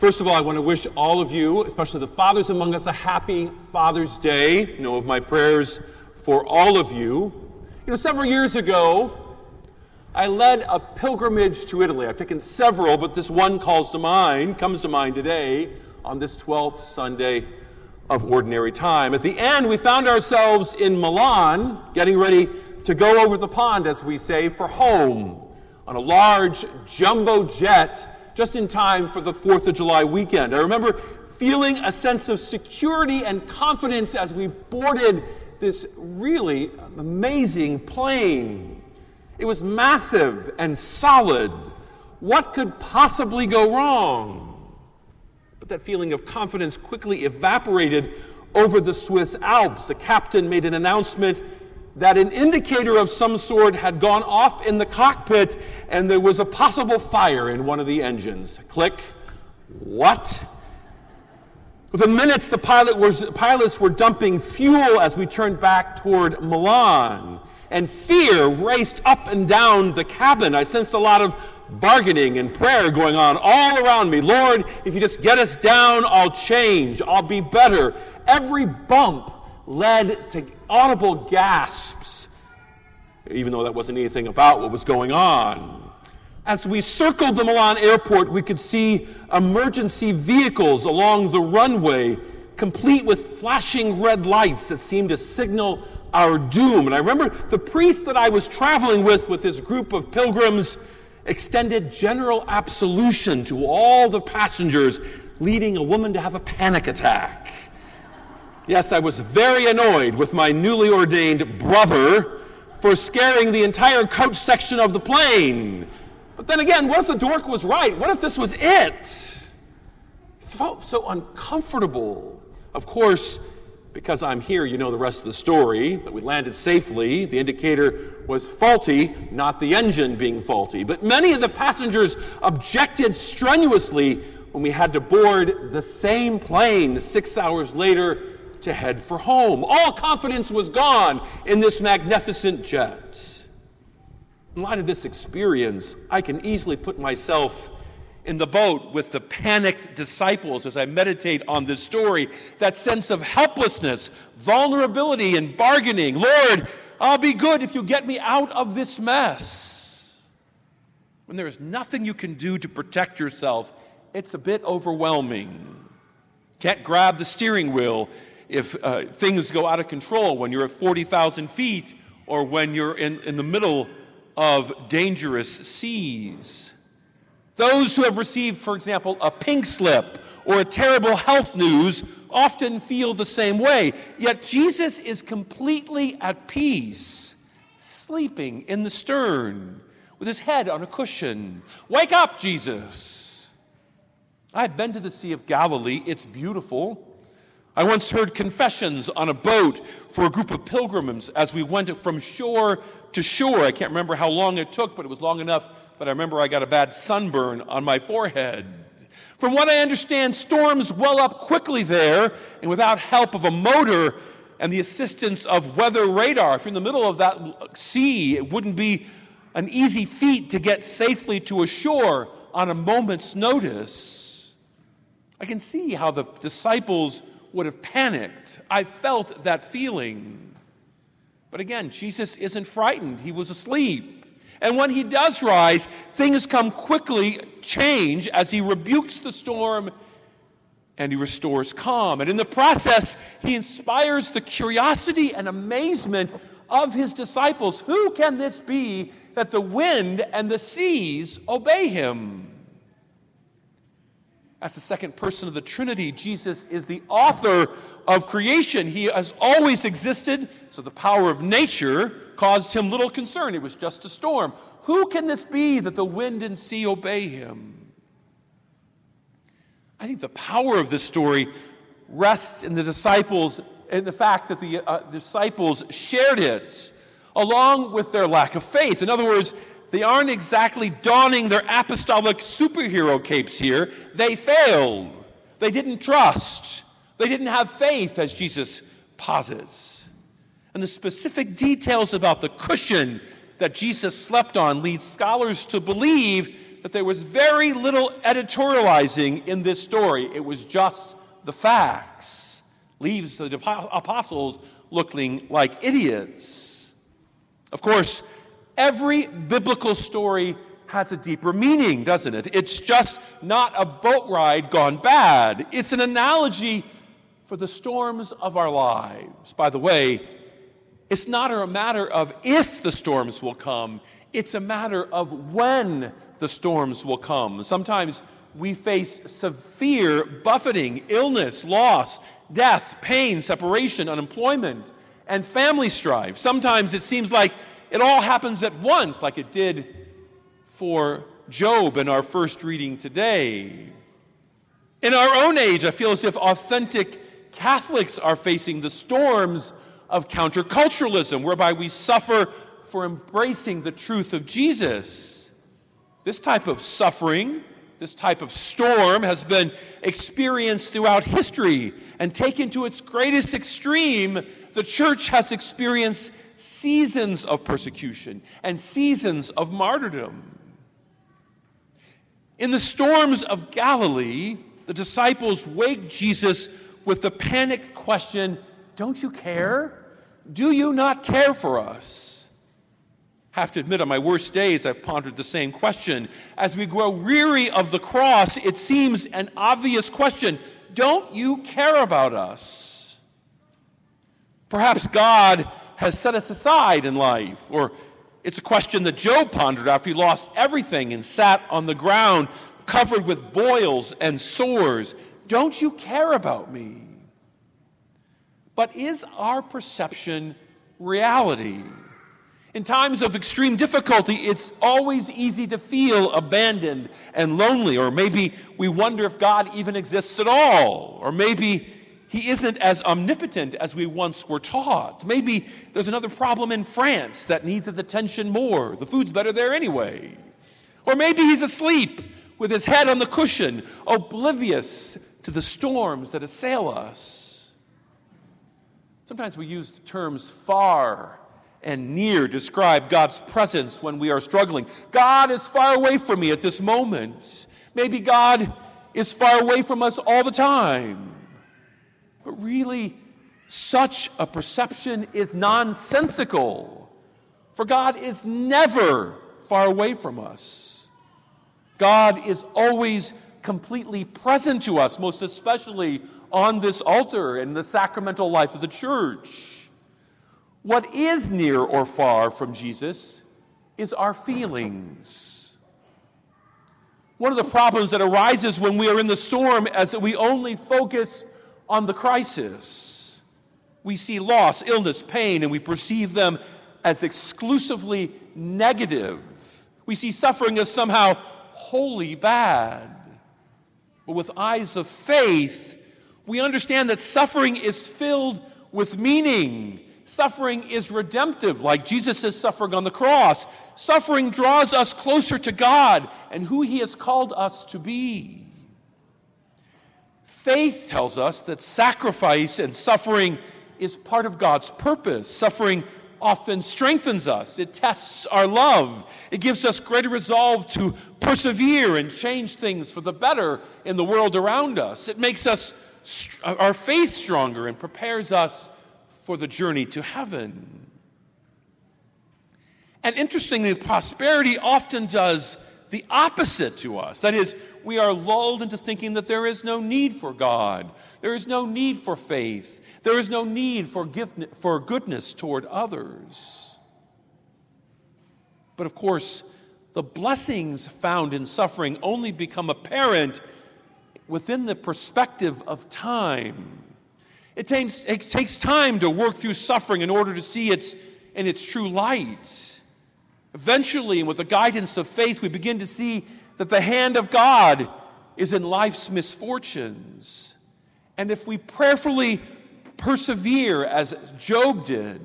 First of all, I want to wish all of you, especially the fathers among us, a happy Father's Day. You know of my prayers for all of you. You know, several years ago, I led a pilgrimage to Italy. I've taken several, but this one calls to mind, comes to mind today on this 12th Sunday of ordinary time. At the end, we found ourselves in Milan, getting ready to go over the pond, as we say, for home on a large jumbo jet just in time for the 4th of July weekend. I remember feeling a sense of security and confidence as we boarded this really amazing plane. It was massive and solid. What could possibly go wrong? But that feeling of confidence quickly evaporated over the Swiss Alps. The captain made an announcement that an indicator of some sort had gone off in the cockpit and there was a possible fire in one of the engines. Click. What? Within minutes, the pilot was, pilots were dumping fuel as we turned back toward Milan. And fear raced up and down the cabin. I sensed a lot of bargaining and prayer going on all around me. Lord, if you just get us down, I'll change. I'll be better. Every bump led to audible gasps, even though that wasn't anything about what was going on. As we circled the Milan airport, we could see emergency vehicles along the runway, complete with flashing red lights that seemed to signal our doom. And I remember the priest that I was traveling with, with his group of pilgrims, extended general absolution to all the passengers, leading a woman to have a panic attack. Yes, I was very annoyed with my newly ordained brother for scaring the entire coach section of the plane. But then again, what if the dork was right? What if this was it? it felt so uncomfortable. Of course, because I'm here, you know the rest of the story, that we landed safely. The indicator was faulty, not the engine being faulty. But many of the passengers objected strenuously when we had to board the same plane six hours later to head for home. All confidence was gone in this magnificent jet. In light of this experience, I can easily put myself in the boat with the panicked disciples as I meditate on this story. That sense of helplessness, vulnerability, and bargaining. Lord, I'll be good if you get me out of this mess. When there is nothing you can do to protect yourself, it's a bit overwhelming. Can't grab the steering wheel if uh, things go out of control when you're at 40,000 feet or when you're in, in the middle of dangerous seas. Those who have received, for example, a pink slip or a terrible health news often feel the same way. Yet Jesus is completely at peace, sleeping in the stern with his head on a cushion. Wake up, Jesus! I've been to the Sea of Galilee. It's beautiful. I once heard confessions on a boat for a group of pilgrims as we went from shore to shore. I can't remember how long it took, but it was long enough that I remember I got a bad sunburn on my forehead. From what I understand, storms well up quickly there, and without help of a motor and the assistance of weather radar. If you're in the middle of that sea, it wouldn't be an easy feat to get safely to a shore on a moment's notice. I can see how the disciples would have panicked. I felt that feeling. But again, Jesus isn't frightened, he was asleep. And when he does rise, things come quickly change as he rebukes the storm and he restores calm. And in the process, he inspires the curiosity and amazement of his disciples. Who can this be that the wind and the seas obey him? As the second person of the Trinity, Jesus is the author of creation. He has always existed, so the power of nature caused him little concern. It was just a storm. Who can this be that the wind and sea obey him? I think the power of this story rests in the disciples, in the fact that the uh, disciples shared it along with their lack of faith. In other words, they aren't exactly donning their apostolic superhero capes here. They failed. They didn't trust. They didn't have faith, as Jesus posits. And the specific details about the cushion that Jesus slept on lead scholars to believe that there was very little editorializing in this story. It was just the facts. Leaves the apostles looking like idiots. Of course, every biblical story has a deeper meaning, doesn't it? It's just not a boat ride gone bad. It's an analogy for the storms of our lives. By the way, it's not a matter of if the storms will come, it's a matter of when the storms will come. Sometimes we face severe buffeting, illness, loss, death, pain, separation, unemployment, and family strife. Sometimes it seems like it all happens at once, like it did for Job in our first reading today. In our own age, I feel as if authentic Catholics are facing the storms of counterculturalism, whereby we suffer for embracing the truth of Jesus. This type of suffering, this type of storm, has been experienced throughout history and taken to its greatest extreme. The church has experienced seasons of persecution and seasons of martyrdom. In the storms of Galilee, the disciples wake Jesus with the panicked question Don't you care? Do you not care for us? Have to admit, on my worst days, I've pondered the same question. As we grow weary of the cross, it seems an obvious question Don't you care about us? Perhaps God has set us aside in life, or it's a question that Job pondered after he lost everything and sat on the ground covered with boils and sores. Don't you care about me? But is our perception reality? In times of extreme difficulty, it's always easy to feel abandoned and lonely, or maybe we wonder if God even exists at all, or maybe he isn't as omnipotent as we once were taught. Maybe there's another problem in France that needs his attention more. The food's better there anyway. Or maybe he's asleep with his head on the cushion, oblivious to the storms that assail us. Sometimes we use the terms far and near describe God's presence when we are struggling. God is far away from me at this moment. Maybe God is far away from us all the time. But really, such a perception is nonsensical. For God is never far away from us. God is always completely present to us, most especially on this altar and the sacramental life of the church. What is near or far from Jesus is our feelings. One of the problems that arises when we are in the storm is that we only focus on the crisis. We see loss, illness, pain, and we perceive them as exclusively negative. We see suffering as somehow wholly bad. But with eyes of faith, we understand that suffering is filled with meaning. Suffering is redemptive, like Jesus' suffering on the cross. Suffering draws us closer to God and who He has called us to be. Faith tells us that sacrifice and suffering is part of God's purpose. Suffering often strengthens us, it tests our love, it gives us greater resolve to persevere and change things for the better in the world around us. It makes us our faith stronger and prepares us for the journey to heaven. And interestingly, prosperity often does the opposite to us. That is, we are lulled into thinking that there is no need for God, there is no need for faith, there is no need for, for goodness toward others. But of course, the blessings found in suffering only become apparent within the perspective of time. It takes, it takes time to work through suffering in order to see its in its true light. Eventually, with the guidance of faith, we begin to see that the hand of God is in life's misfortunes. And if we prayerfully persevere as Job did,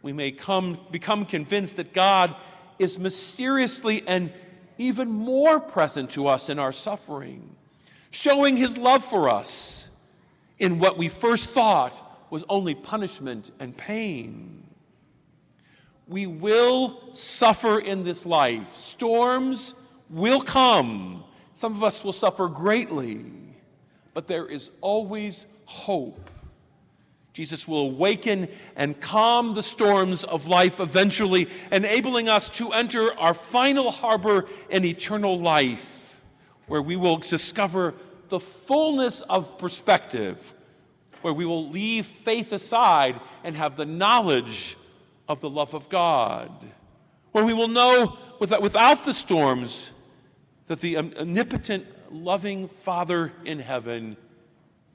we may come, become convinced that God is mysteriously and even more present to us in our suffering, showing his love for us in what we first thought was only punishment and pain. We will suffer in this life. Storms will come. Some of us will suffer greatly, but there is always hope. Jesus will awaken and calm the storms of life eventually, enabling us to enter our final harbor in eternal life, where we will discover the fullness of perspective, where we will leave faith aside and have the knowledge of the love of God, where we will know without, without the storms that the omnipotent, loving Father in heaven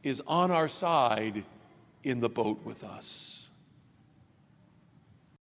is on our side in the boat with us.